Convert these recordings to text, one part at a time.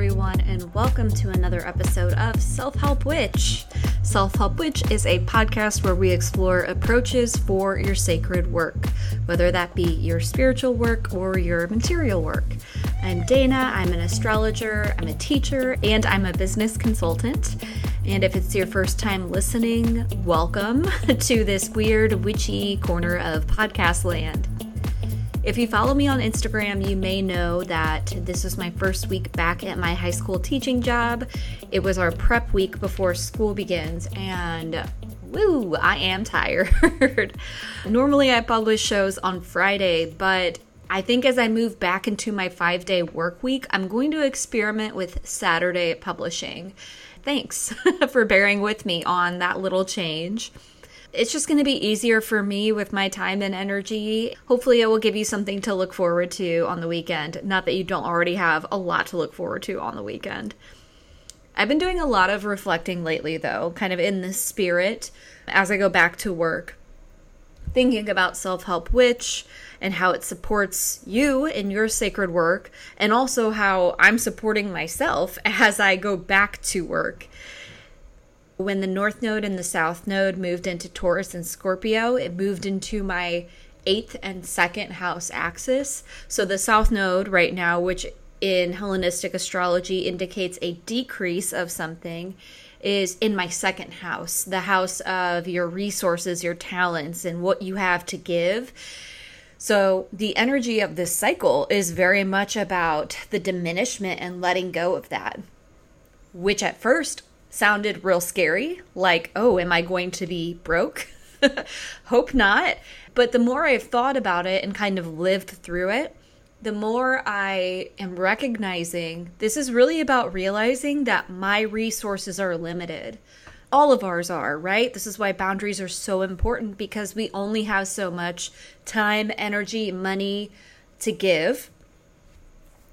everyone, and welcome to another episode of Self Help Witch. Self Help Witch is a podcast where we explore approaches for your sacred work, whether that be your spiritual work or your material work. I'm Dana, I'm an astrologer, I'm a teacher, and I'm a business consultant. And if it's your first time listening, welcome to this weird, witchy corner of podcast land. If you follow me on Instagram, you may know that this is my first week back at my high school teaching job. It was our prep week before school begins, and woo, I am tired. Normally, I publish shows on Friday, but I think as I move back into my five day work week, I'm going to experiment with Saturday publishing. Thanks for bearing with me on that little change it's just going to be easier for me with my time and energy. Hopefully, it will give you something to look forward to on the weekend. Not that you don't already have a lot to look forward to on the weekend. I've been doing a lot of reflecting lately, though, kind of in the spirit as I go back to work, thinking about Self Help Witch and how it supports you in your sacred work, and also how I'm supporting myself as I go back to work. When the North Node and the South Node moved into Taurus and Scorpio, it moved into my eighth and second house axis. So the South Node right now, which in Hellenistic astrology indicates a decrease of something, is in my second house, the house of your resources, your talents, and what you have to give. So, the energy of this cycle is very much about the diminishment and letting go of that, which at first sounded real scary like, oh, am I going to be broke? Hope not. But the more I've thought about it and kind of lived through it, the more I am recognizing this is really about realizing that my resources are limited. All of ours are, right? This is why boundaries are so important because we only have so much time, energy, money to give.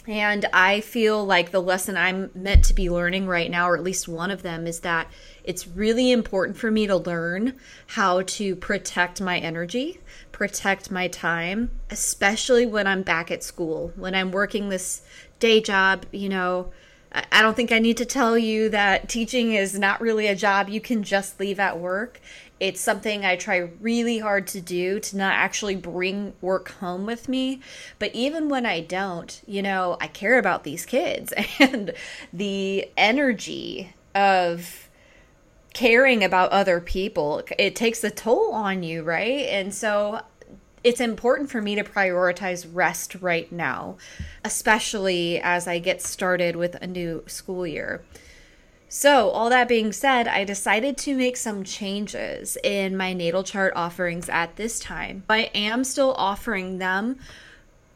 And I feel like the lesson I'm meant to be learning right now, or at least one of them, is that it's really important for me to learn how to protect my energy, protect my time, especially when I'm back at school, when I'm working this day job. You know, I don't think I need to tell you that teaching is not really a job you can just leave at work. It's something I try really hard to do to not actually bring work home with me. But even when I don't, you know, I care about these kids and the energy of caring about other people, it takes a toll on you, right? And so it's important for me to prioritize rest right now, especially as I get started with a new school year. So, all that being said, I decided to make some changes in my natal chart offerings at this time. I am still offering them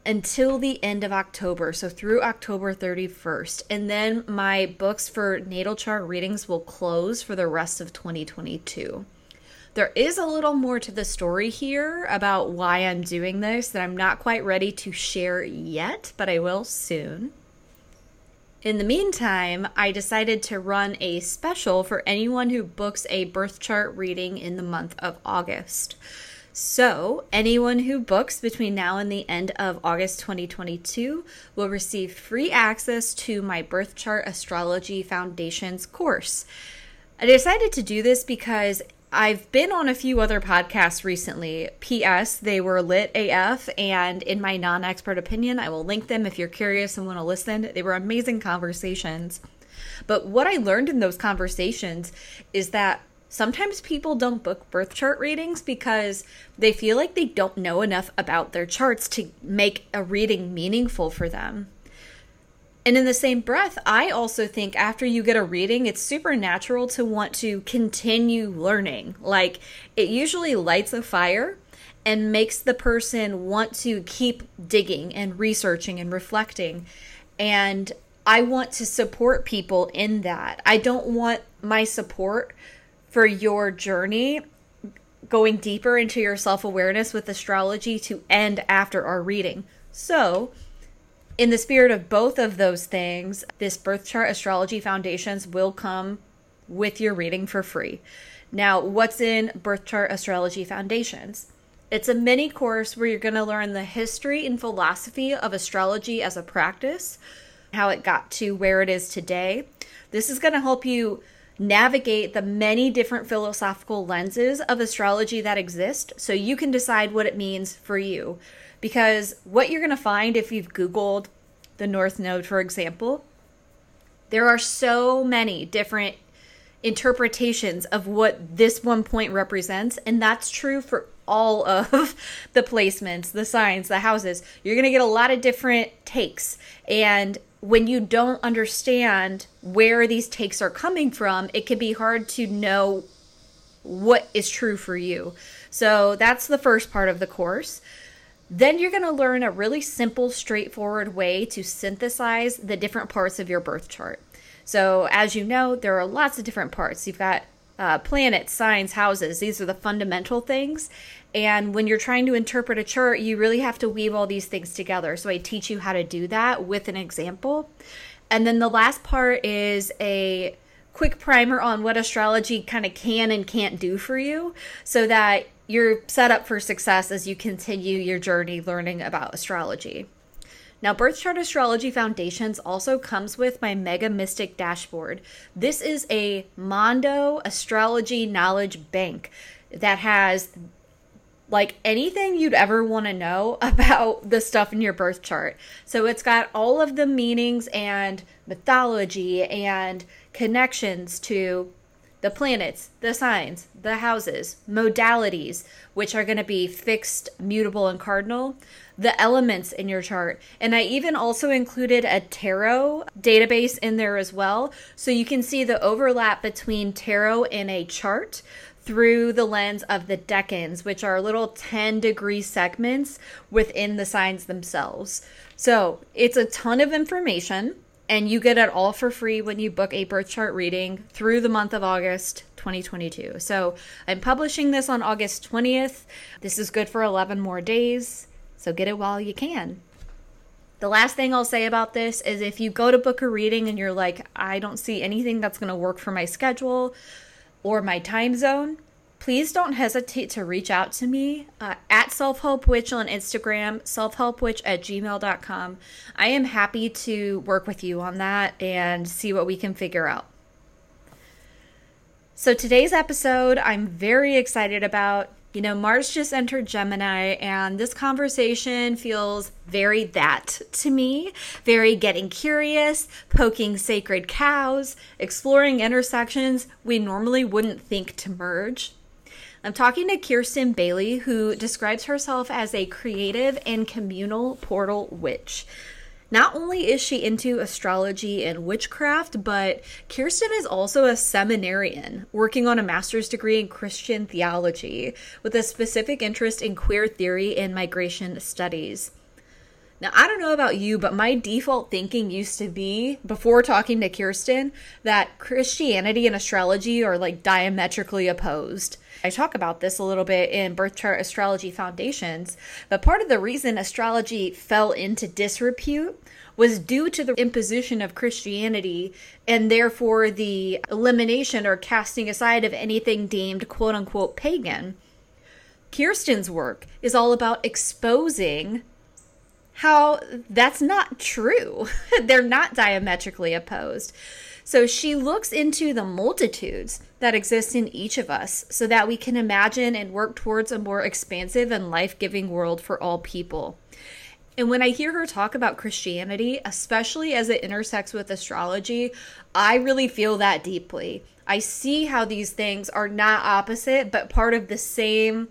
until the end of October, so through October 31st. And then my books for natal chart readings will close for the rest of 2022. There is a little more to the story here about why I'm doing this that I'm not quite ready to share yet, but I will soon. In the meantime, I decided to run a special for anyone who books a birth chart reading in the month of August. So, anyone who books between now and the end of August 2022 will receive free access to my Birth Chart Astrology Foundations course. I decided to do this because I've been on a few other podcasts recently. P.S. They were lit AF, and in my non expert opinion, I will link them if you're curious and want to listen. They were amazing conversations. But what I learned in those conversations is that sometimes people don't book birth chart readings because they feel like they don't know enough about their charts to make a reading meaningful for them. And in the same breath, I also think after you get a reading, it's super natural to want to continue learning. Like it usually lights a fire and makes the person want to keep digging and researching and reflecting. And I want to support people in that. I don't want my support for your journey going deeper into your self awareness with astrology to end after our reading. So, in the spirit of both of those things, this Birth Chart Astrology Foundations will come with your reading for free. Now, what's in Birth Chart Astrology Foundations? It's a mini course where you're going to learn the history and philosophy of astrology as a practice, how it got to where it is today. This is going to help you navigate the many different philosophical lenses of astrology that exist so you can decide what it means for you. Because what you're going to find if you've Googled the North Node, for example, there are so many different interpretations of what this one point represents. And that's true for all of the placements, the signs, the houses. You're going to get a lot of different takes. And when you don't understand where these takes are coming from, it can be hard to know what is true for you. So that's the first part of the course. Then you're going to learn a really simple, straightforward way to synthesize the different parts of your birth chart. So, as you know, there are lots of different parts. You've got uh, planets, signs, houses. These are the fundamental things. And when you're trying to interpret a chart, you really have to weave all these things together. So I teach you how to do that with an example. And then the last part is a quick primer on what astrology kind of can and can't do for you so that you're set up for success as you continue your journey learning about astrology. Now, Birth Chart Astrology Foundations also comes with my Mega Mystic dashboard. This is a Mondo astrology knowledge bank that has like anything you'd ever want to know about the stuff in your birth chart. So it's got all of the meanings and mythology and connections to the planets, the signs, the houses, modalities, which are going to be fixed, mutable, and cardinal, the elements in your chart. And I even also included a tarot database in there as well. So you can see the overlap between tarot and a chart through the lens of the decans, which are little 10 degree segments within the signs themselves. So it's a ton of information, and you get it all for free when you book a birth chart reading through the month of August 2022. So I'm publishing this on August 20th. This is good for 11 more days, so get it while you can. The last thing I'll say about this is if you go to book a reading and you're like, I don't see anything that's going to work for my schedule, or my time zone, please don't hesitate to reach out to me uh, at Self Help Witch on Instagram, selfhelpwitch at gmail.com. I am happy to work with you on that and see what we can figure out. So, today's episode, I'm very excited about. You know, Mars just entered Gemini, and this conversation feels very that to me. Very getting curious, poking sacred cows, exploring intersections we normally wouldn't think to merge. I'm talking to Kirsten Bailey, who describes herself as a creative and communal portal witch. Not only is she into astrology and witchcraft, but Kirsten is also a seminarian working on a master's degree in Christian theology with a specific interest in queer theory and migration studies. Now, I don't know about you, but my default thinking used to be, before talking to Kirsten, that Christianity and astrology are like diametrically opposed. I talk about this a little bit in Birth Chart Astrology Foundations, but part of the reason astrology fell into disrepute was due to the imposition of Christianity and therefore the elimination or casting aside of anything deemed quote unquote pagan. Kirsten's work is all about exposing how that's not true. They're not diametrically opposed. So she looks into the multitudes that exists in each of us so that we can imagine and work towards a more expansive and life giving world for all people. And when I hear her talk about Christianity, especially as it intersects with astrology, I really feel that deeply. I see how these things are not opposite, but part of the same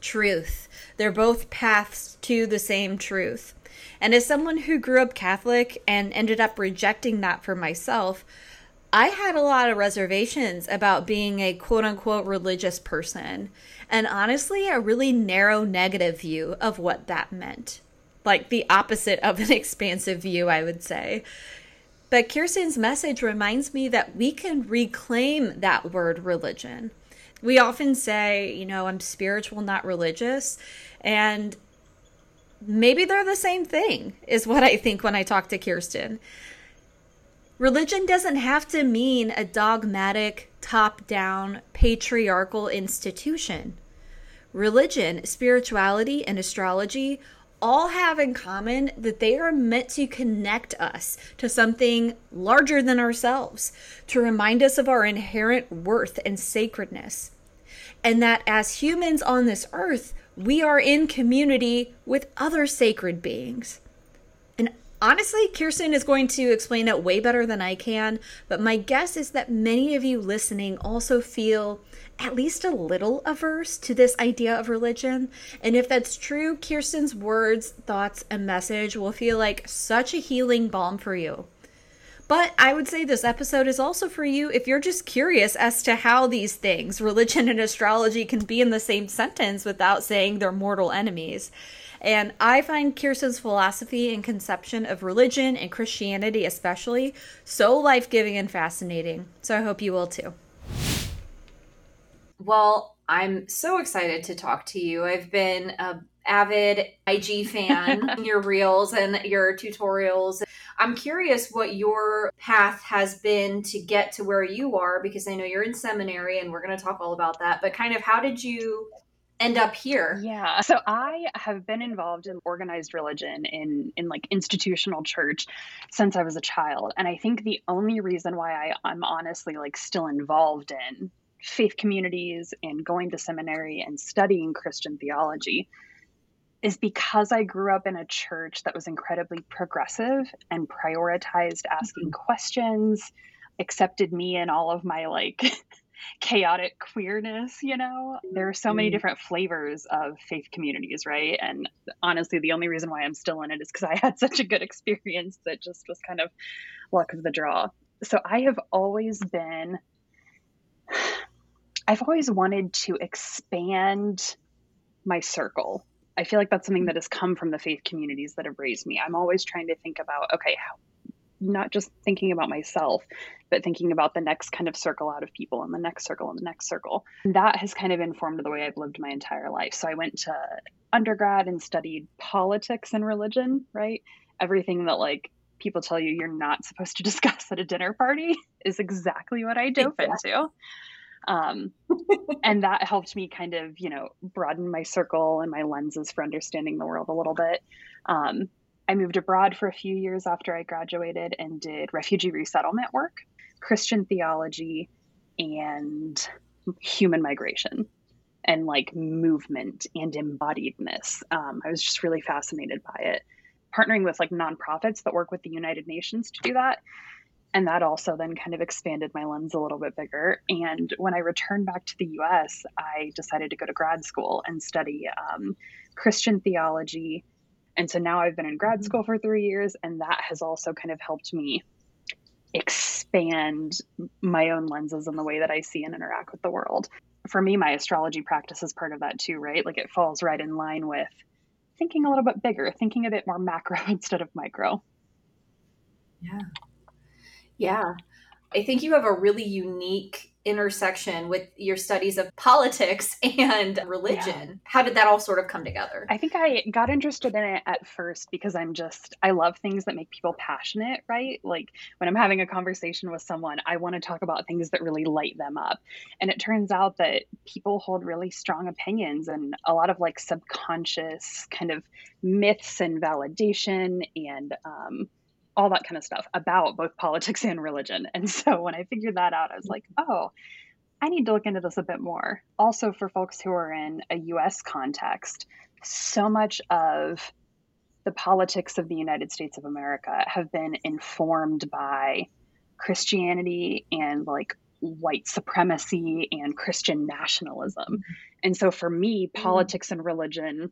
truth. They're both paths to the same truth. And as someone who grew up Catholic and ended up rejecting that for myself, I had a lot of reservations about being a quote unquote religious person. And honestly, a really narrow negative view of what that meant. Like the opposite of an expansive view, I would say. But Kirsten's message reminds me that we can reclaim that word religion. We often say, you know, I'm spiritual, not religious. And maybe they're the same thing, is what I think when I talk to Kirsten. Religion doesn't have to mean a dogmatic, top down, patriarchal institution. Religion, spirituality, and astrology all have in common that they are meant to connect us to something larger than ourselves, to remind us of our inherent worth and sacredness. And that as humans on this earth, we are in community with other sacred beings. Honestly, Kirsten is going to explain it way better than I can, but my guess is that many of you listening also feel at least a little averse to this idea of religion. And if that's true, Kirsten's words, thoughts, and message will feel like such a healing balm for you. But I would say this episode is also for you if you're just curious as to how these things, religion and astrology, can be in the same sentence without saying they're mortal enemies. And I find Kirsten's philosophy and conception of religion and Christianity, especially, so life giving and fascinating. So I hope you will too. Well, I'm so excited to talk to you. I've been a avid IG fan, your reels and your tutorials. I'm curious what your path has been to get to where you are because I know you're in seminary and we're going to talk all about that. But kind of how did you end up here? Yeah. So I have been involved in organized religion in in like institutional church since I was a child. And I think the only reason why I, I'm honestly like still involved in faith communities and going to seminary and studying Christian theology is because I grew up in a church that was incredibly progressive and prioritized asking mm-hmm. questions, accepted me and all of my like chaotic queerness, you know. There are so many mm-hmm. different flavors of faith communities, right? And honestly, the only reason why I'm still in it is because I had such a good experience that just was kind of luck of the draw. So I have always been I've always wanted to expand my circle. I feel like that's something that has come from the faith communities that have raised me. I'm always trying to think about, okay, how, not just thinking about myself, but thinking about the next kind of circle out of people and the next circle and the next circle. That has kind of informed the way I've lived my entire life. So I went to undergrad and studied politics and religion, right? Everything that like people tell you you're not supposed to discuss at a dinner party is exactly what I dove exactly. into. Um, and that helped me kind of, you know, broaden my circle and my lenses for understanding the world a little bit. Um, I moved abroad for a few years after I graduated and did refugee resettlement work, Christian theology, and human migration and like movement and embodiedness. Um, I was just really fascinated by it. Partnering with like nonprofits that work with the United Nations to do that and that also then kind of expanded my lens a little bit bigger. And when I returned back to the US, I decided to go to grad school and study um, Christian theology. And so now I've been in grad mm-hmm. school for three years, and that has also kind of helped me expand my own lenses and the way that I see and interact with the world. For me, my astrology practice is part of that too, right? Like it falls right in line with thinking a little bit bigger, thinking a bit more macro instead of micro. Yeah. Yeah. I think you have a really unique intersection with your studies of politics and religion. Yeah. How did that all sort of come together? I think I got interested in it at first because I'm just, I love things that make people passionate, right? Like when I'm having a conversation with someone, I want to talk about things that really light them up. And it turns out that people hold really strong opinions and a lot of like subconscious kind of myths and validation and, um, all that kind of stuff about both politics and religion. And so when I figured that out, I was like, oh, I need to look into this a bit more. Also, for folks who are in a US context, so much of the politics of the United States of America have been informed by Christianity and like white supremacy and Christian nationalism. And so for me, mm. politics and religion,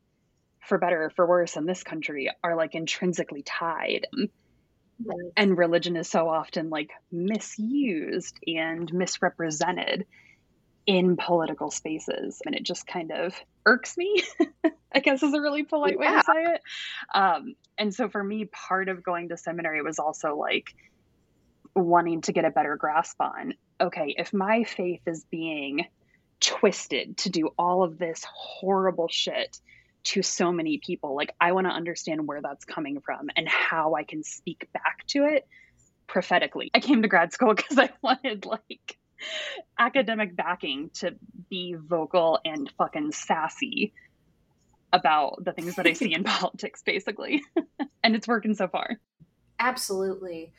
for better or for worse in this country, are like intrinsically tied. And religion is so often like misused and misrepresented in political spaces. And it just kind of irks me, I guess is a really polite way to say it. Um, and so for me, part of going to seminary was also like wanting to get a better grasp on okay, if my faith is being twisted to do all of this horrible shit to so many people. Like, I want to understand where that's coming from and how I can speak back to it prophetically. I came to grad school because I wanted like academic backing to be vocal and fucking sassy about the things that I see in politics, basically. and it's working so far. Absolutely.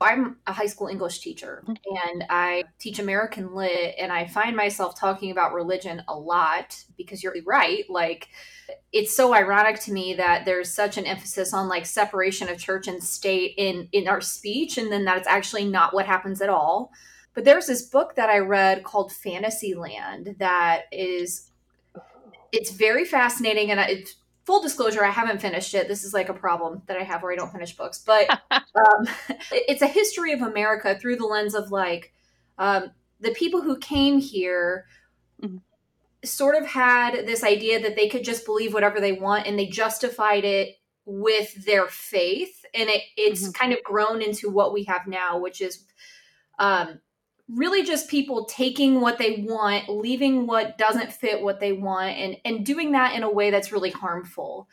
I'm a high school English teacher mm-hmm. and I teach American Lit, and I find myself talking about religion a lot because you're right. Like, it's so ironic to me that there's such an emphasis on like separation of church and state in in our speech, and then that's actually not what happens at all. But there's this book that I read called Fantasyland that is it's very fascinating and it's full disclosure, I haven't finished it. This is like a problem that I have where I don't finish books, but um, it's a history of America through the lens of like um, the people who came here. Mm-hmm. Sort of had this idea that they could just believe whatever they want, and they justified it with their faith, and it, it's mm-hmm. kind of grown into what we have now, which is um, really just people taking what they want, leaving what doesn't fit what they want, and and doing that in a way that's really harmful.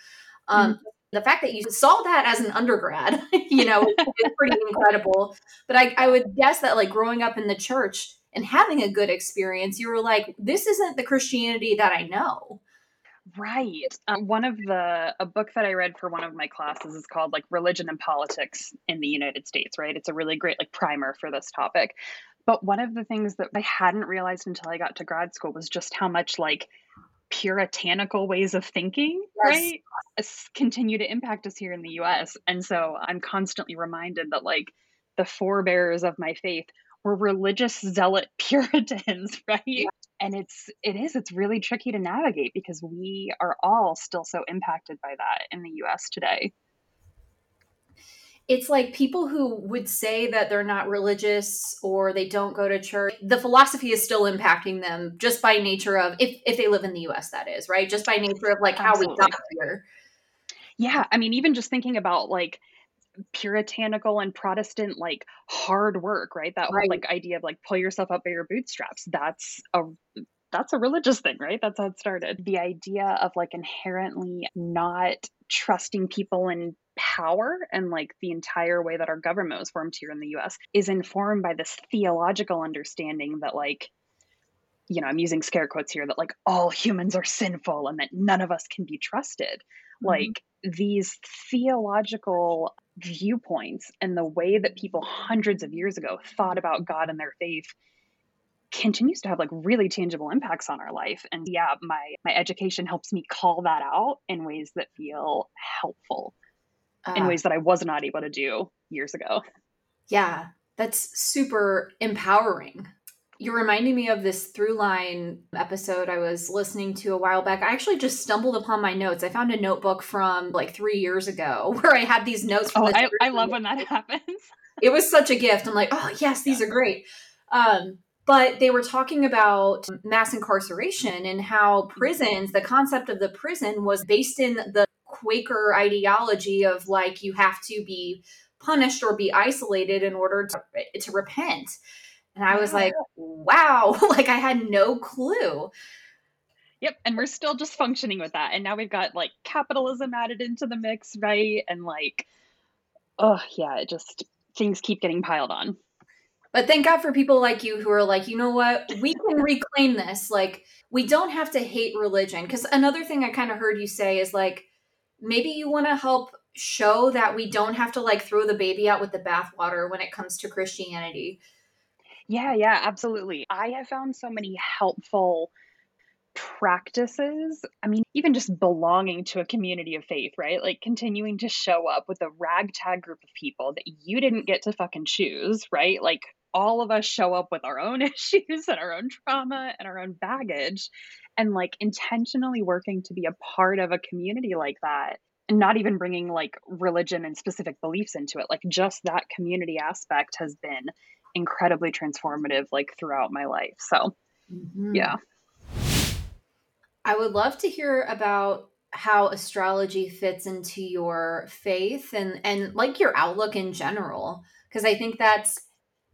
Um, mm-hmm. The fact that you saw that as an undergrad, you know, is pretty incredible. But I, I would guess that like growing up in the church and having a good experience, you were like, this isn't the Christianity that I know. Right. Um, one of the a book that I read for one of my classes is called like Religion and Politics in the United States, right? It's a really great like primer for this topic. But one of the things that I hadn't realized until I got to grad school was just how much like puritanical ways of thinking, yes. right, continue to impact us here in the US. And so I'm constantly reminded that like the forebears of my faith were religious zealot Puritans, right? Yeah. And it's it is it's really tricky to navigate because we are all still so impacted by that in the US today it's like people who would say that they're not religious or they don't go to church the philosophy is still impacting them just by nature of if, if they live in the us that is right just by nature of like Absolutely. how we got here yeah i mean even just thinking about like puritanical and protestant like hard work right that right. whole like idea of like pull yourself up by your bootstraps that's a that's a religious thing right that's how it started the idea of like inherently not trusting people in power and like the entire way that our government was formed here in the US is informed by this theological understanding that like you know, I'm using scare quotes here that like all humans are sinful and that none of us can be trusted. Mm-hmm. Like these theological viewpoints and the way that people hundreds of years ago thought about God and their faith continues to have like really tangible impacts on our life and yeah my my education helps me call that out in ways that feel helpful uh, in ways that I was not able to do years ago. Yeah, that's super empowering. You're reminding me of this Throughline episode I was listening to a while back. I actually just stumbled upon my notes. I found a notebook from like three years ago where I had these notes. oh, I, I love when that happens. it was such a gift. I'm like, oh yes, these yeah. are great. Um, but they were talking about mass incarceration and how prisons, the concept of the prison was based in the Quaker ideology of like you have to be punished or be isolated in order to, to repent. And I was like, wow, like I had no clue. Yep, and we're still just functioning with that. And now we've got like capitalism added into the mix, right? And like, oh, yeah, it just things keep getting piled on. But thank God for people like you who are like, you know what? We can reclaim this. Like, we don't have to hate religion. Because another thing I kind of heard you say is like, maybe you want to help show that we don't have to like throw the baby out with the bathwater when it comes to Christianity. Yeah, yeah, absolutely. I have found so many helpful practices. I mean, even just belonging to a community of faith, right? Like continuing to show up with a ragtag group of people that you didn't get to fucking choose, right? Like all of us show up with our own issues and our own trauma and our own baggage and like intentionally working to be a part of a community like that and not even bringing like religion and specific beliefs into it. Like just that community aspect has been incredibly transformative like throughout my life. So mm-hmm. yeah. I would love to hear about how astrology fits into your faith and and like your outlook in general because i think that's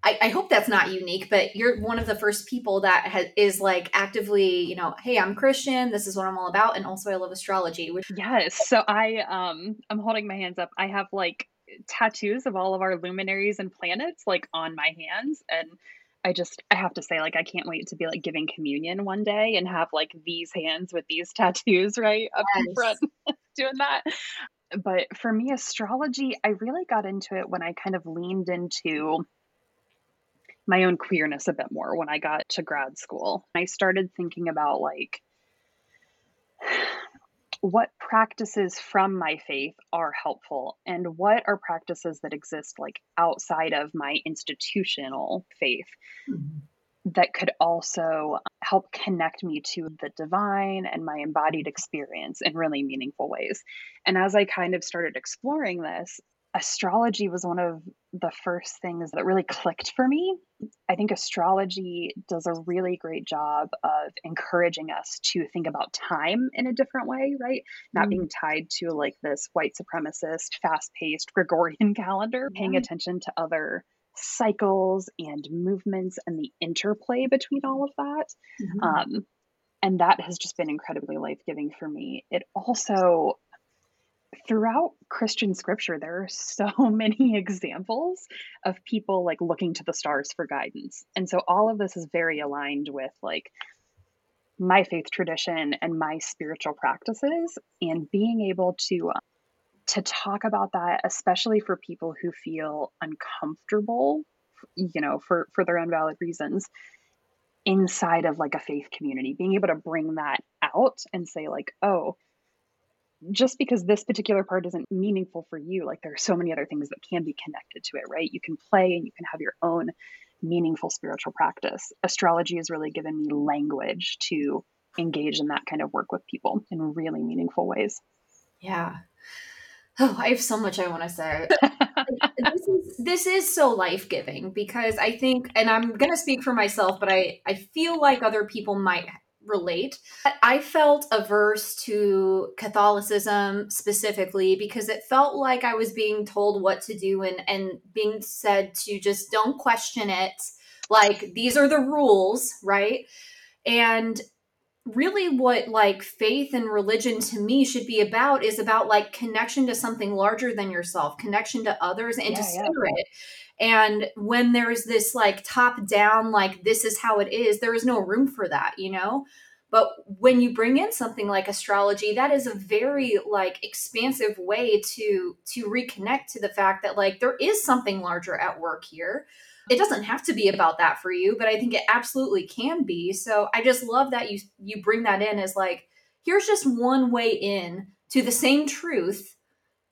I, I, hope that's not unique, but you're one of the first people that has, is like actively, you know, hey, I'm Christian. This is what I'm all about, and also I love astrology. Which- yes, so I um I'm holding my hands up. I have like tattoos of all of our luminaries and planets like on my hands, and I just I have to say like I can't wait to be like giving communion one day and have like these hands with these tattoos right up yes. in front doing that. But for me astrology I really got into it when I kind of leaned into my own queerness a bit more when I got to grad school. I started thinking about like what practices from my faith are helpful and what are practices that exist like outside of my institutional faith mm-hmm. that could also help connect me to the divine and my embodied experience in really meaningful ways. And as I kind of started exploring this, astrology was one of the first things that really clicked for me. I think astrology does a really great job of encouraging us to think about time in a different way, right? Not mm. being tied to like this white supremacist, fast paced Gregorian calendar, paying attention to other cycles and movements and the interplay between all of that. Mm-hmm. Um, and that has just been incredibly life giving for me. It also throughout Christian scripture, there are so many examples of people like looking to the stars for guidance. And so all of this is very aligned with like my faith tradition and my spiritual practices and being able to uh, to talk about that especially for people who feel uncomfortable you know for for their own valid reasons inside of like a faith community being able to bring that out and say like oh just because this particular part isn't meaningful for you, like there are so many other things that can be connected to it, right? You can play and you can have your own meaningful spiritual practice. Astrology has really given me language to engage in that kind of work with people in really meaningful ways. Yeah. Oh, I have so much I want to say. this, is, this is so life giving because I think, and I'm going to speak for myself, but I, I feel like other people might relate. I felt averse to Catholicism specifically because it felt like I was being told what to do and, and being said to just don't question it. Like, these are the rules, right? And really what like faith and religion to me should be about is about like connection to something larger than yourself connection to others and yeah, to spirit yeah. And when there's this like top down like this is how it is there is no room for that you know? But when you bring in something like astrology that is a very like expansive way to to reconnect to the fact that like there is something larger at work here. It doesn't have to be about that for you but i think it absolutely can be. So i just love that you you bring that in as like here's just one way in to the same truth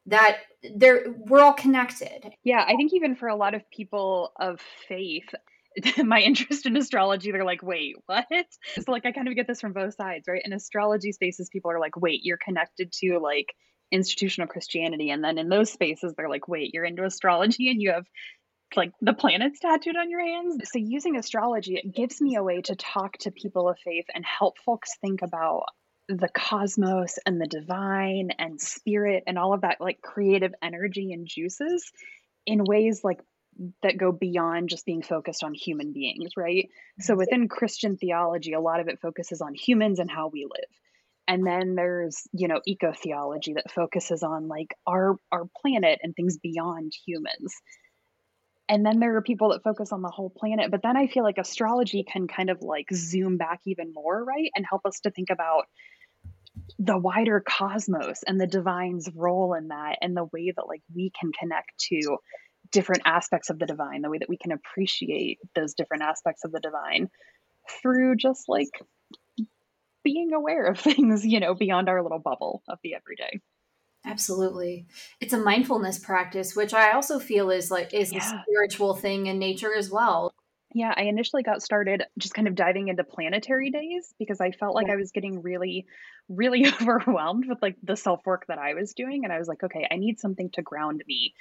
that there we're all connected. Yeah i think even for a lot of people of faith my interest in astrology they're like wait what? So like i kind of get this from both sides right? In astrology spaces people are like wait you're connected to like institutional christianity and then in those spaces they're like wait you're into astrology and you have like the planets tattooed on your hands. So using astrology, it gives me a way to talk to people of faith and help folks think about the cosmos and the divine and spirit and all of that like creative energy and juices in ways like that go beyond just being focused on human beings, right? So within Christian theology, a lot of it focuses on humans and how we live. And then there's, you know, eco theology that focuses on like our our planet and things beyond humans and then there are people that focus on the whole planet but then i feel like astrology can kind of like zoom back even more right and help us to think about the wider cosmos and the divine's role in that and the way that like we can connect to different aspects of the divine the way that we can appreciate those different aspects of the divine through just like being aware of things you know beyond our little bubble of the everyday Absolutely. It's a mindfulness practice, which I also feel is like is yeah. a spiritual thing in nature as well. Yeah, I initially got started just kind of diving into planetary days because I felt like yeah. I was getting really, really overwhelmed with like the self work that I was doing. And I was like, okay, I need something to ground me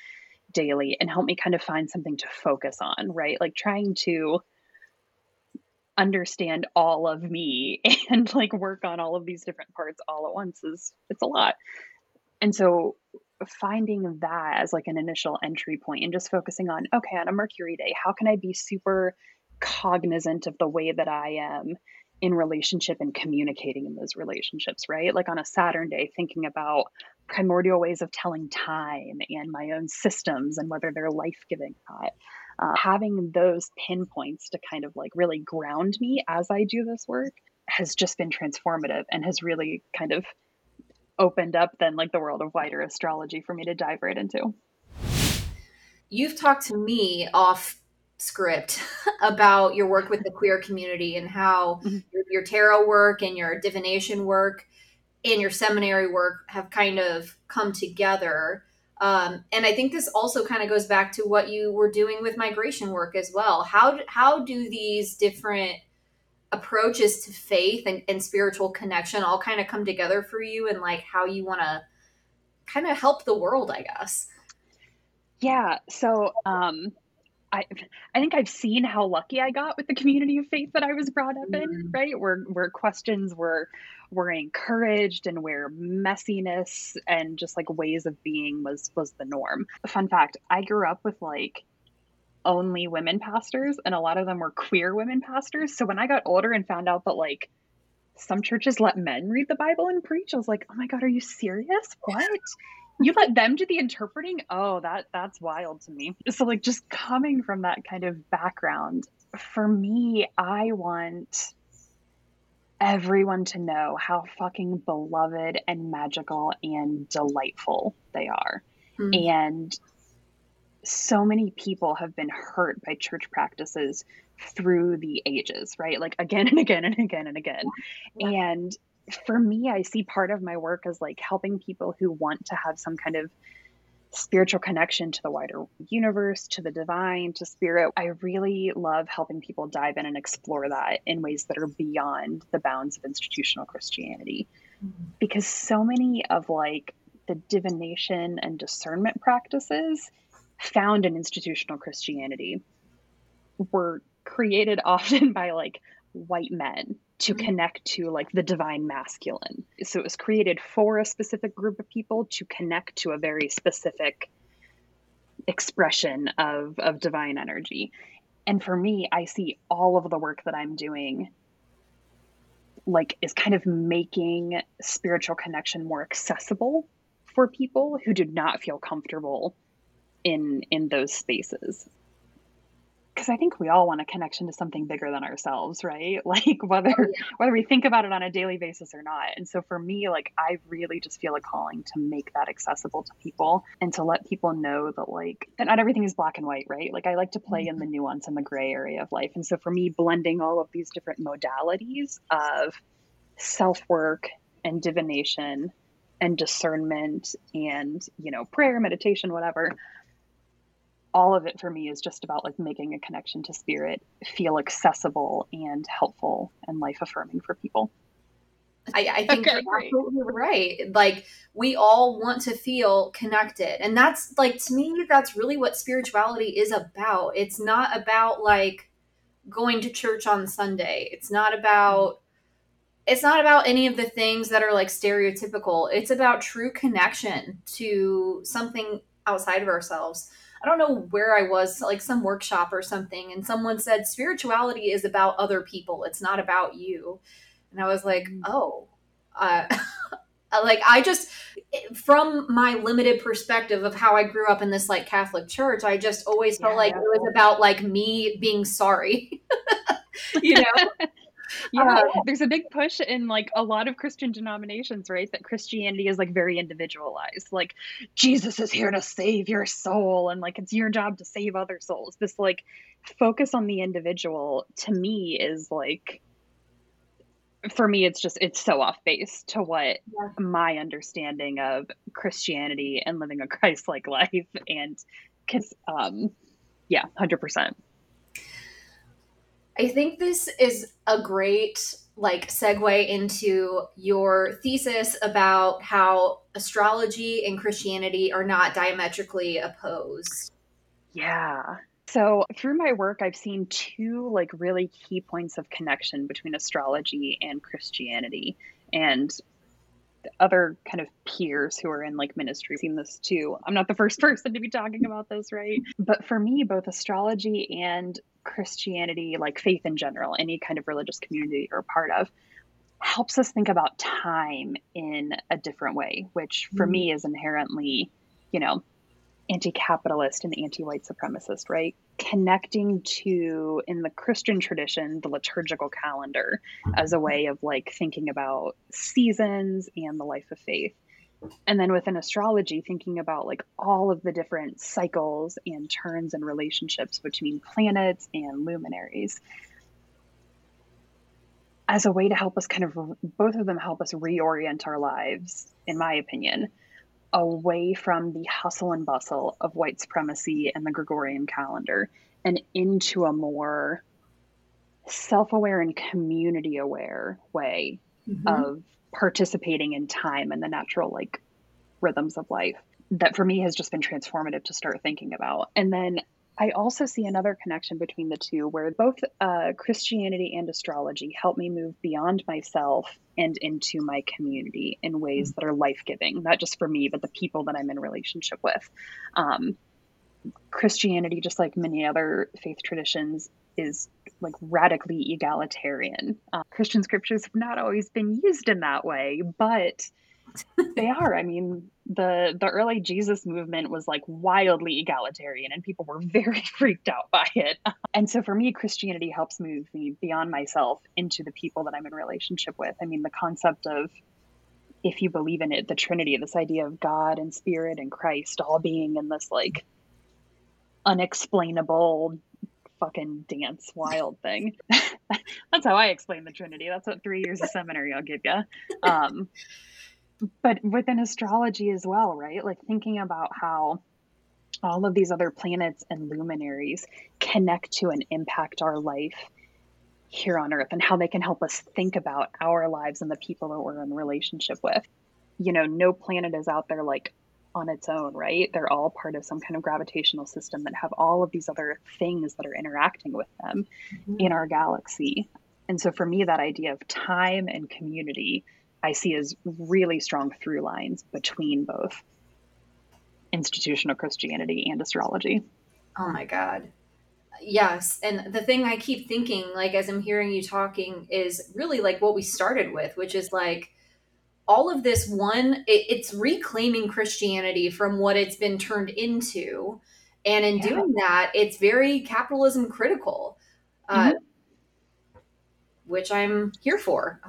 daily and help me kind of find something to focus on, right? Like trying to understand all of me and like work on all of these different parts all at once is it's a lot and so finding that as like an initial entry point and just focusing on okay on a mercury day how can i be super cognizant of the way that i am in relationship and communicating in those relationships right like on a saturn day thinking about primordial ways of telling time and my own systems and whether they're life giving or not. Uh, having those pinpoints to kind of like really ground me as I do this work has just been transformative and has really kind of opened up then like the world of wider astrology for me to dive right into. You've talked to me off script about your work with the queer community and how mm-hmm. your, your, tarot work and your divination work and your seminary work have kind of come together. Um, and I think this also kind of goes back to what you were doing with migration work as well. How how do these different approaches to faith and, and spiritual connection all kind of come together for you and like how you want to kind of help the world, I guess? Yeah. So um, I I think I've seen how lucky I got with the community of faith that I was brought up in, mm-hmm. right? Where where questions were were encouraged and where messiness and just like ways of being was was the norm. Fun fact, I grew up with like only women pastors and a lot of them were queer women pastors. So when I got older and found out that like some churches let men read the Bible and preach, I was like, "Oh my god, are you serious? What?" you let them do the interpreting oh that that's wild to me so like just coming from that kind of background for me i want everyone to know how fucking beloved and magical and delightful they are mm-hmm. and so many people have been hurt by church practices through the ages right like again and again and again and again yeah. and for me, I see part of my work as like helping people who want to have some kind of spiritual connection to the wider universe, to the divine, to spirit. I really love helping people dive in and explore that in ways that are beyond the bounds of institutional Christianity. Mm-hmm. Because so many of like the divination and discernment practices found in institutional Christianity were created often by like white men to mm-hmm. connect to like the divine masculine. So it was created for a specific group of people to connect to a very specific expression of of divine energy. And for me, I see all of the work that I'm doing like is kind of making spiritual connection more accessible for people who do not feel comfortable in in those spaces because I think we all want a connection to something bigger than ourselves, right? Like whether oh, yeah. whether we think about it on a daily basis or not. And so for me, like I really just feel a calling to make that accessible to people and to let people know that like that not everything is black and white, right? Like I like to play in the mm-hmm. nuance and the gray area of life. And so for me, blending all of these different modalities of self-work and divination and discernment and, you know, prayer, meditation, whatever all of it for me is just about like making a connection to spirit feel accessible and helpful and life affirming for people. I, I think okay, you're absolutely right. Like we all want to feel connected. And that's like to me, that's really what spirituality is about. It's not about like going to church on Sunday. It's not about it's not about any of the things that are like stereotypical. It's about true connection to something outside of ourselves. I don't know where I was, like some workshop or something, and someone said spirituality is about other people. It's not about you. And I was like, mm. oh, uh, like I just from my limited perspective of how I grew up in this like Catholic church, I just always felt yeah. like it was about like me being sorry. you know? yeah, uh, there's a big push in like a lot of Christian denominations, right? That Christianity is like very individualized. Like Jesus is here to save your soul and like it's your job to save other souls. This like focus on the individual to me is like for me it's just it's so off base to what yeah. my understanding of Christianity and living a Christ-like life and cuz um yeah, 100%. I think this is a great like segue into your thesis about how astrology and Christianity are not diametrically opposed. Yeah. So, through my work, I've seen two like really key points of connection between astrology and Christianity. And other kind of peers who are in like ministry seen this too. I'm not the first person to be talking about this, right? But for me, both astrology and Christianity, like faith in general, any kind of religious community you're a part of, helps us think about time in a different way, which for mm-hmm. me is inherently, you know, anti capitalist and anti white supremacist, right? Connecting to, in the Christian tradition, the liturgical calendar as a way of like thinking about seasons and the life of faith. And then within astrology, thinking about like all of the different cycles and turns and relationships between planets and luminaries as a way to help us kind of both of them help us reorient our lives in my opinion away from the hustle and bustle of white supremacy and the Gregorian calendar and into a more self aware and community aware way mm-hmm. of participating in time and the natural like rhythms of life that for me has just been transformative to start thinking about. And then I also see another connection between the two where both uh, Christianity and astrology help me move beyond myself and into my community in ways that are life giving, not just for me, but the people that I'm in relationship with. Um, Christianity, just like many other faith traditions, is like radically egalitarian. Uh, Christian scriptures have not always been used in that way, but they are. I mean, the the early Jesus movement was like wildly egalitarian and people were very freaked out by it. And so for me Christianity helps move me beyond myself into the people that I'm in relationship with. I mean the concept of if you believe in it, the Trinity, this idea of God and Spirit and Christ all being in this like unexplainable fucking dance wild thing. That's how I explain the Trinity. That's what three years of seminary I'll give you. Um, but within astrology as well, right? Like thinking about how all of these other planets and luminaries connect to and impact our life here on earth and how they can help us think about our lives and the people that we're in relationship with. You know, no planet is out there like on its own, right? They're all part of some kind of gravitational system that have all of these other things that are interacting with them mm-hmm. in our galaxy. And so for me, that idea of time and community I see as really strong through lines between both institutional Christianity and astrology. Oh my God. Yes. And the thing I keep thinking, like, as I'm hearing you talking, is really like what we started with, which is like all of this one, it, it's reclaiming Christianity from what it's been turned into. And in yeah. doing that, it's very capitalism critical, uh, mm-hmm. Which I'm here for.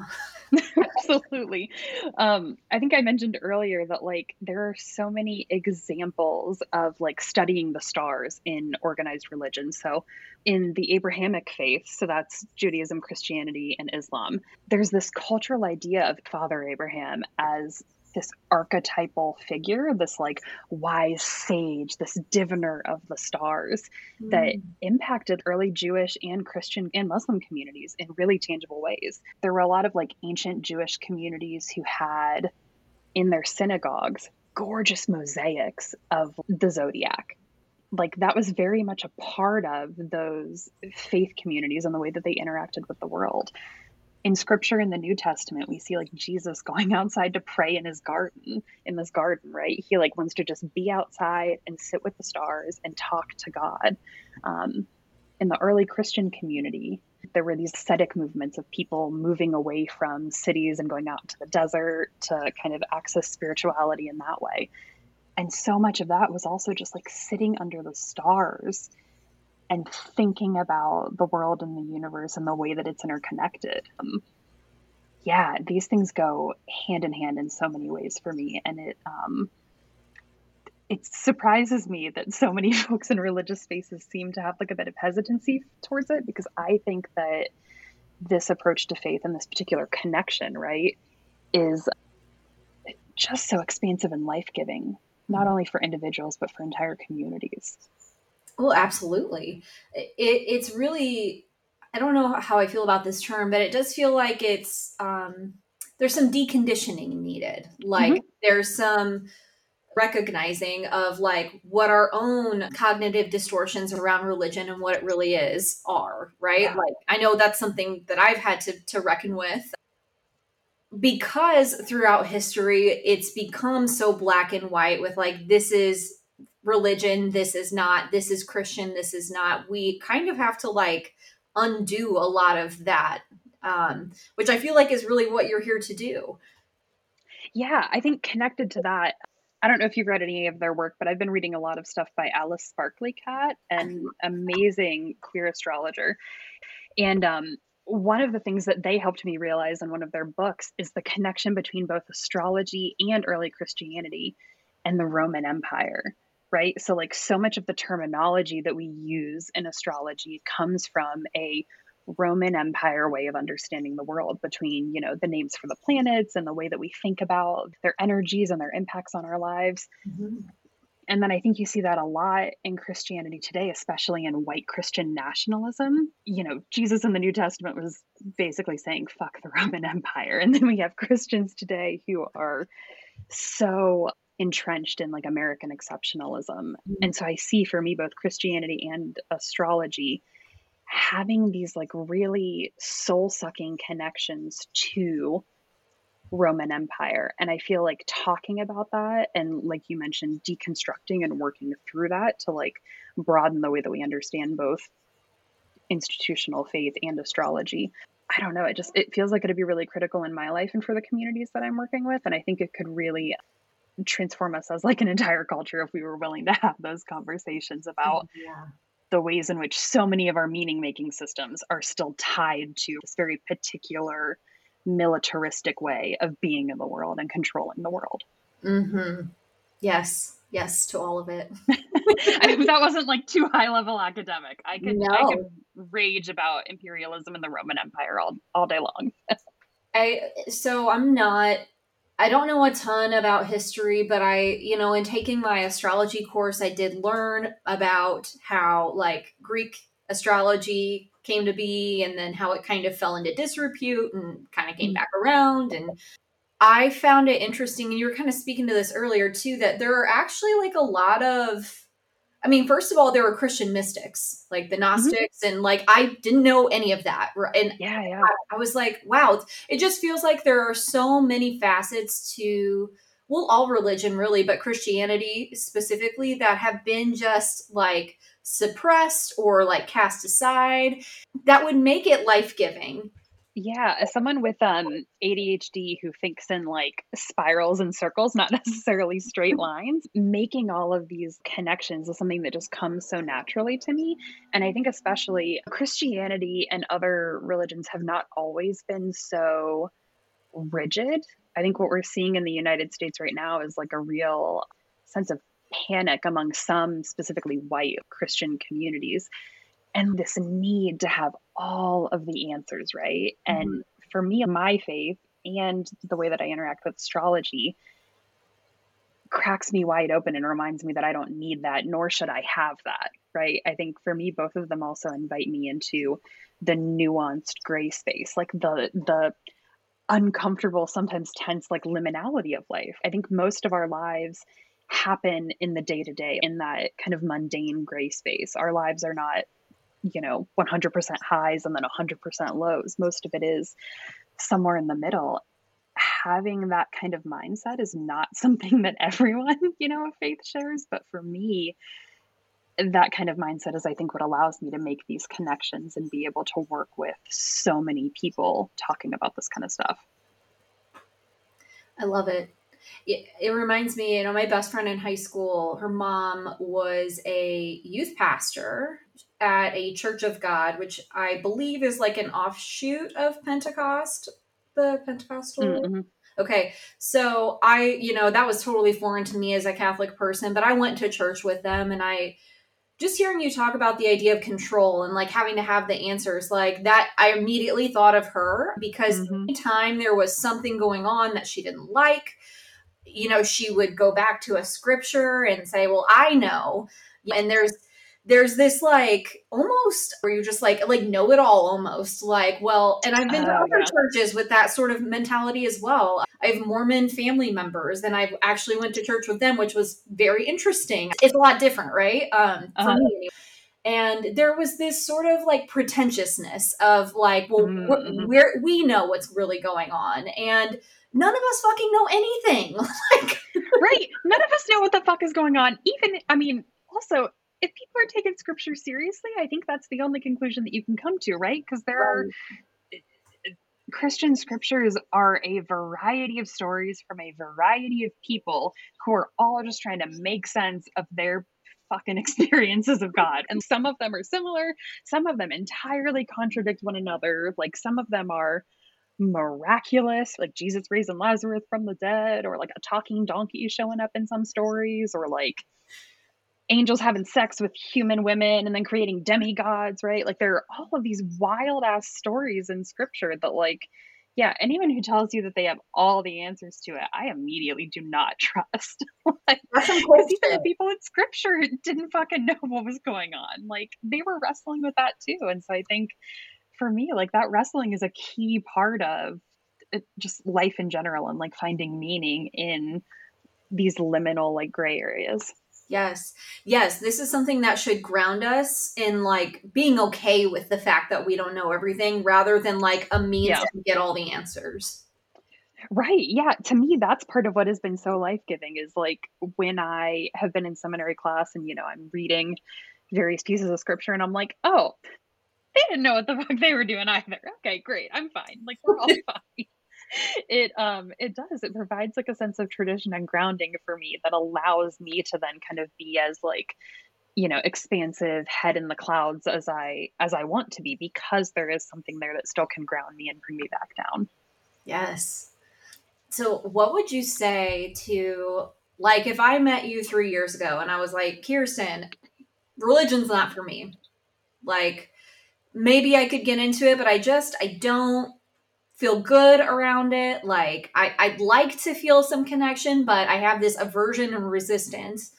Absolutely. Um, I think I mentioned earlier that like there are so many examples of like studying the stars in organized religion. So in the Abrahamic faith, so that's Judaism, Christianity, and Islam, there's this cultural idea of Father Abraham as this archetypal figure, this like wise sage, this diviner of the stars mm. that impacted early Jewish and Christian and Muslim communities in really tangible ways. There were a lot of like ancient Jewish communities who had in their synagogues gorgeous mosaics of the zodiac. Like that was very much a part of those faith communities and the way that they interacted with the world in scripture in the New Testament, we see like Jesus going outside to pray in his garden, in this garden, right? He like wants to just be outside and sit with the stars and talk to God. Um, in the early Christian community, there were these ascetic movements of people moving away from cities and going out to the desert to kind of access spirituality in that way. And so much of that was also just like sitting under the stars and thinking about the world and the universe and the way that it's interconnected. Um, yeah, these things go hand in hand in so many ways for me, and it um, it surprises me that so many folks in religious spaces seem to have like a bit of hesitancy towards it because I think that this approach to faith and this particular connection, right, is just so expansive and life giving, not only for individuals but for entire communities. Well, absolutely. It, it's really, I don't know how I feel about this term, but it does feel like it's, um, there's some deconditioning needed. Like mm-hmm. there's some recognizing of like what our own cognitive distortions around religion and what it really is are, right? Yeah. Like I know that's something that I've had to, to reckon with because throughout history it's become so black and white with like this is religion, this is not, this is Christian, this is not. We kind of have to like undo a lot of that um, which I feel like is really what you're here to do. Yeah, I think connected to that, I don't know if you've read any of their work, but I've been reading a lot of stuff by Alice Sparkly Kat, an amazing queer astrologer. And um, one of the things that they helped me realize in one of their books is the connection between both astrology and early Christianity and the Roman Empire, right? So, like, so much of the terminology that we use in astrology comes from a Roman Empire way of understanding the world between, you know, the names for the planets and the way that we think about their energies and their impacts on our lives. Mm-hmm. And then I think you see that a lot in Christianity today, especially in white Christian nationalism. You know, Jesus in the New Testament was basically saying, fuck the Roman Empire. And then we have Christians today who are so entrenched in like American exceptionalism. Mm-hmm. And so I see for me both Christianity and astrology having these like really soul sucking connections to Roman Empire. And I feel like talking about that and, like you mentioned, deconstructing and working through that to like broaden the way that we understand both institutional faith and astrology. I don't know. It just it feels like it'd be really critical in my life and for the communities that I'm working with. And I think it could really transform us as like an entire culture if we were willing to have those conversations about yeah the ways in which so many of our meaning making systems are still tied to this very particular militaristic way of being in the world and controlling the world. Mm-hmm. Yes, yes to all of it. I mean, that wasn't like too high level academic. I could, no. I could rage about imperialism in the Roman Empire all, all day long. I so I'm not I don't know a ton about history, but I, you know, in taking my astrology course, I did learn about how like Greek astrology came to be and then how it kind of fell into disrepute and kind of came mm. back around. And I found it interesting. And you were kind of speaking to this earlier too, that there are actually like a lot of I mean, first of all, there were Christian mystics, like the mm-hmm. Gnostics, mm-hmm. and like I didn't know any of that. And yeah, yeah. I, I, was like, wow, it just feels like there are so many facets to, well, all religion really, but Christianity specifically that have been just like suppressed or like cast aside that would make it life giving. Yeah, as someone with um ADHD who thinks in like spirals and circles, not necessarily straight lines, making all of these connections is something that just comes so naturally to me. And I think especially Christianity and other religions have not always been so rigid. I think what we're seeing in the United States right now is like a real sense of panic among some specifically white Christian communities and this need to have all of the answers, right? Mm-hmm. And for me, my faith and the way that I interact with astrology cracks me wide open and reminds me that I don't need that, nor should I have that, right? I think for me, both of them also invite me into the nuanced gray space, like the, the, uncomfortable sometimes tense like liminality of life i think most of our lives happen in the day to day in that kind of mundane gray space our lives are not you know 100% highs and then 100% lows. Most of it is somewhere in the middle. Having that kind of mindset is not something that everyone you know of faith shares but for me that kind of mindset is i think what allows me to make these connections and be able to work with so many people talking about this kind of stuff. I love it. It, it reminds me, you know, my best friend in high school, her mom was a youth pastor at a Church of God, which I believe is like an offshoot of Pentecost, the Pentecostal. Mm-hmm. Okay, so I, you know, that was totally foreign to me as a Catholic person, but I went to church with them and I just hearing you talk about the idea of control and like having to have the answers like that i immediately thought of her because mm-hmm. anytime there was something going on that she didn't like you know she would go back to a scripture and say well i know and there's there's this like almost where you just like like know it all almost like well and i've been to uh, other yeah. churches with that sort of mentality as well. I have mormon family members and i actually went to church with them which was very interesting. It's a lot different right? Um uh-huh. for me. And there was this sort of like pretentiousness of like well mm-hmm. we're, we know what's really going on and none of us fucking know anything. Like right. None of us know what the fuck is going on. Even i mean also if people are taking scripture seriously, I think that's the only conclusion that you can come to, right? Because there are Christian scriptures are a variety of stories from a variety of people who are all just trying to make sense of their fucking experiences of God. And some of them are similar, some of them entirely contradict one another. Like some of them are miraculous, like Jesus raising Lazarus from the dead, or like a talking donkey showing up in some stories, or like angels having sex with human women and then creating demigods, right? Like there are all of these wild ass stories in scripture that like yeah, anyone who tells you that they have all the answers to it, I immediately do not trust. like, because even the people in scripture didn't fucking know what was going on. Like they were wrestling with that too. And so I think for me, like that wrestling is a key part of it, just life in general and like finding meaning in these liminal like gray areas. Yes. Yes. This is something that should ground us in like being okay with the fact that we don't know everything rather than like a means yeah. to get all the answers. Right. Yeah. To me, that's part of what has been so life giving is like when I have been in seminary class and, you know, I'm reading various pieces of scripture and I'm like, oh, they didn't know what the fuck they were doing either. Okay, great. I'm fine. Like, we're all fine it um it does. It provides like a sense of tradition and grounding for me that allows me to then kind of be as like you know expansive head in the clouds as i as i want to be because there is something there that still can ground me and bring me back down. Yes. So what would you say to like if i met you three years ago and i was like kirsten religion's not for me. Like maybe i could get into it but i just i don't feel good around it. Like I, I'd like to feel some connection, but I have this aversion and resistance.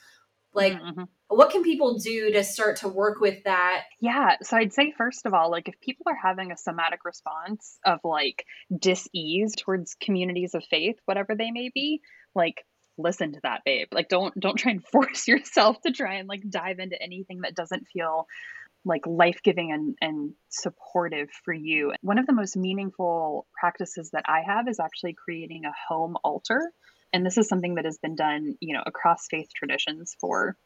Like mm-hmm. what can people do to start to work with that? Yeah. So I'd say first of all, like if people are having a somatic response of like dis-ease towards communities of faith, whatever they may be, like listen to that, babe. Like don't don't try and force yourself to try and like dive into anything that doesn't feel like life giving and, and supportive for you. One of the most meaningful practices that I have is actually creating a home altar. And this is something that has been done, you know, across faith traditions for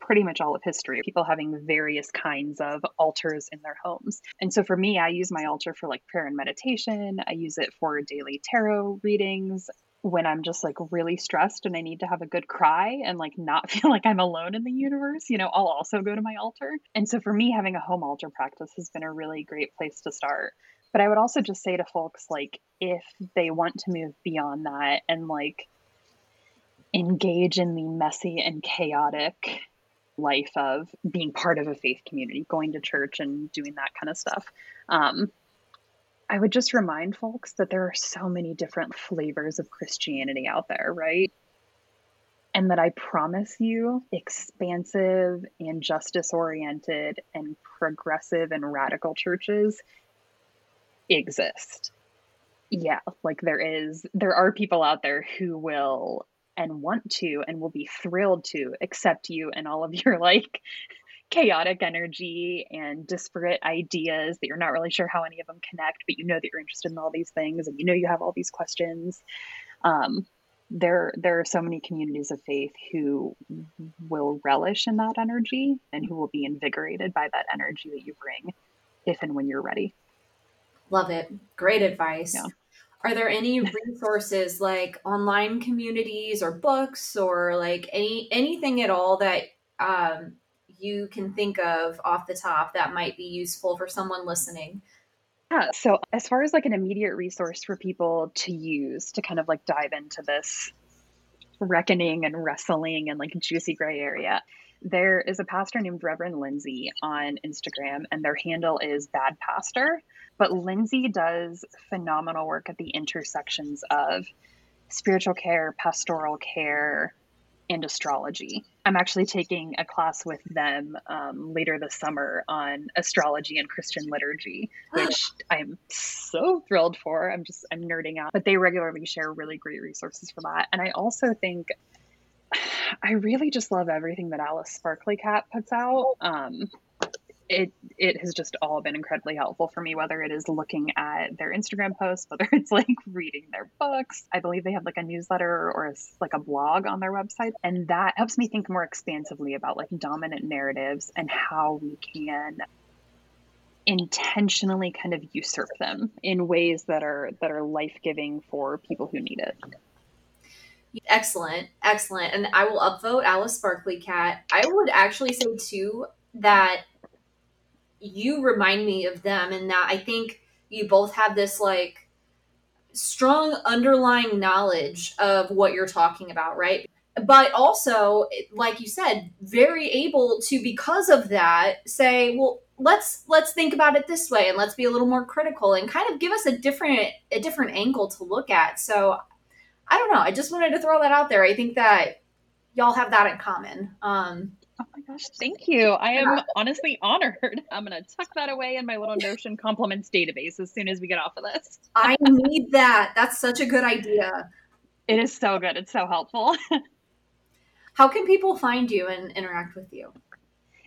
pretty much all of history. People having various kinds of altars in their homes. And so for me, I use my altar for like prayer and meditation. I use it for daily tarot readings when I'm just like really stressed and I need to have a good cry and like not feel like I'm alone in the universe, you know, I'll also go to my altar. And so for me, having a home altar practice has been a really great place to start. But I would also just say to folks, like, if they want to move beyond that and like engage in the messy and chaotic life of being part of a faith community, going to church and doing that kind of stuff. Um, I would just remind folks that there are so many different flavors of Christianity out there, right? And that I promise you, expansive and justice oriented and progressive and radical churches exist. Yeah, like there is, there are people out there who will and want to and will be thrilled to accept you and all of your like chaotic energy and disparate ideas that you're not really sure how any of them connect, but you know that you're interested in all these things and you know you have all these questions. Um, there, there are so many communities of faith who will relish in that energy and who will be invigorated by that energy that you bring if and when you're ready. Love it. Great advice. Yeah. Are there any resources like online communities or books or like any anything at all that um, you can think of off the top that might be useful for someone listening? Yeah. So, as far as like an immediate resource for people to use to kind of like dive into this reckoning and wrestling and like juicy gray area, there is a pastor named Reverend Lindsay on Instagram, and their handle is Bad Pastor. But Lindsay does phenomenal work at the intersections of spiritual care, pastoral care, and astrology. I'm actually taking a class with them um, later this summer on astrology and Christian liturgy, which I'm so thrilled for. I'm just, I'm nerding out. But they regularly share really great resources for that. And I also think I really just love everything that Alice Sparkly Kat puts out. Um, it it has just all been incredibly helpful for me whether it is looking at their instagram posts whether it's like reading their books i believe they have like a newsletter or a, like a blog on their website and that helps me think more expansively about like dominant narratives and how we can intentionally kind of usurp them in ways that are that are life-giving for people who need it. Excellent, excellent. And I will upvote Alice Sparkly Kat. I would actually say too that you remind me of them and that I think you both have this like strong underlying knowledge of what you're talking about, right? But also, like you said, very able to because of that say, well, let's let's think about it this way and let's be a little more critical and kind of give us a different a different angle to look at. So, I don't know. I just wanted to throw that out there. I think that y'all have that in common. Um, Oh my gosh, thank you. I am honestly honored. I'm going to tuck that away in my little Notion compliments database as soon as we get off of this. I need that. That's such a good idea. It is so good. It's so helpful. How can people find you and interact with you?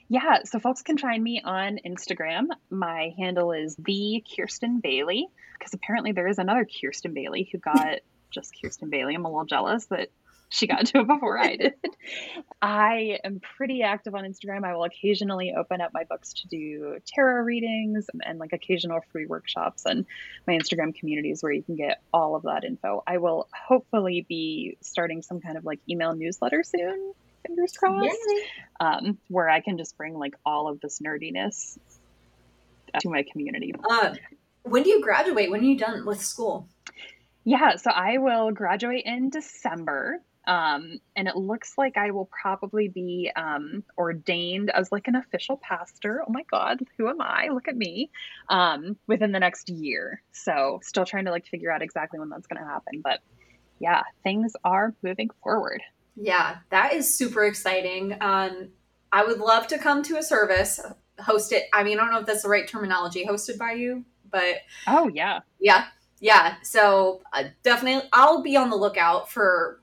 Yeah, so folks can find me on Instagram. My handle is the Kirsten Bailey because apparently there is another Kirsten Bailey who got just Kirsten Bailey. I'm a little jealous that she got to it before I did. I am pretty active on Instagram. I will occasionally open up my books to do tarot readings and like occasional free workshops and my Instagram communities where you can get all of that info. I will hopefully be starting some kind of like email newsletter soon. Fingers crossed. Um, where I can just bring like all of this nerdiness to my community. Uh, when do you graduate? When are you done with school? Yeah, so I will graduate in December. Um, and it looks like I will probably be um, ordained as like an official pastor. Oh my God, who am I? Look at me. Um, within the next year. So still trying to like figure out exactly when that's going to happen. But yeah, things are moving forward. Yeah, that is super exciting. Um, I would love to come to a service, host it. I mean, I don't know if that's the right terminology, hosted by you, but oh yeah, yeah yeah so uh, definitely i'll be on the lookout for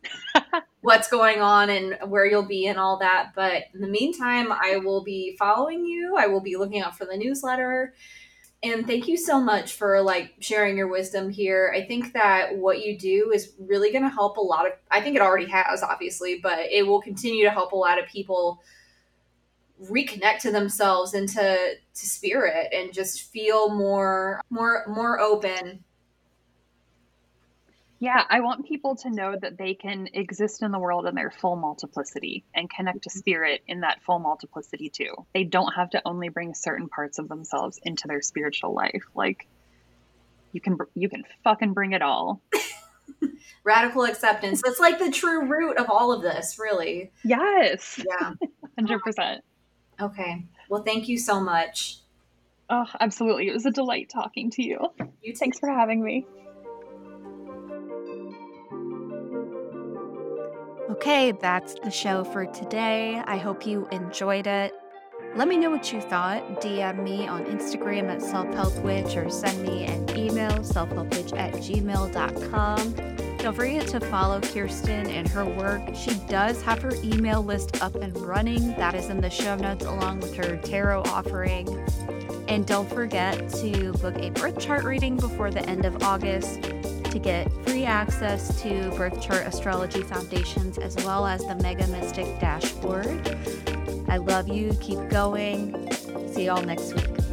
what's going on and where you'll be and all that. But in the meantime i will be following you. I will be looking out for the newsletter. And thank you so much for like sharing your wisdom here. I think that what you do is really going to help a lot of i think it already has obviously but it will continue to help a lot of people reconnect to themselves and to to spirit and just feel more more more open yeah, I want people to know that they can exist in the world in their full multiplicity and connect to mm-hmm. spirit in that full multiplicity too. They don't have to only bring certain parts of themselves into their spiritual life. Like you can you can fucking bring it all. Radical acceptance. That's like the true root of all of this, really. Yes. Yeah. 100%. Okay. Well, thank you so much. Oh, absolutely. It was a delight talking to you. You Thanks for having me. Okay, that's the show for today. I hope you enjoyed it. Let me know what you thought. DM me on Instagram at selfhelpwitch or send me an email, selfhelpwitch at gmail.com. Don't forget to follow Kirsten and her work. She does have her email list up and running. That is in the show notes along with her tarot offering. And don't forget to book a birth chart reading before the end of August to get free access to Birth Chart Astrology Foundations as well as the Mega Mystic Dashboard. I love you. Keep going. See y'all next week.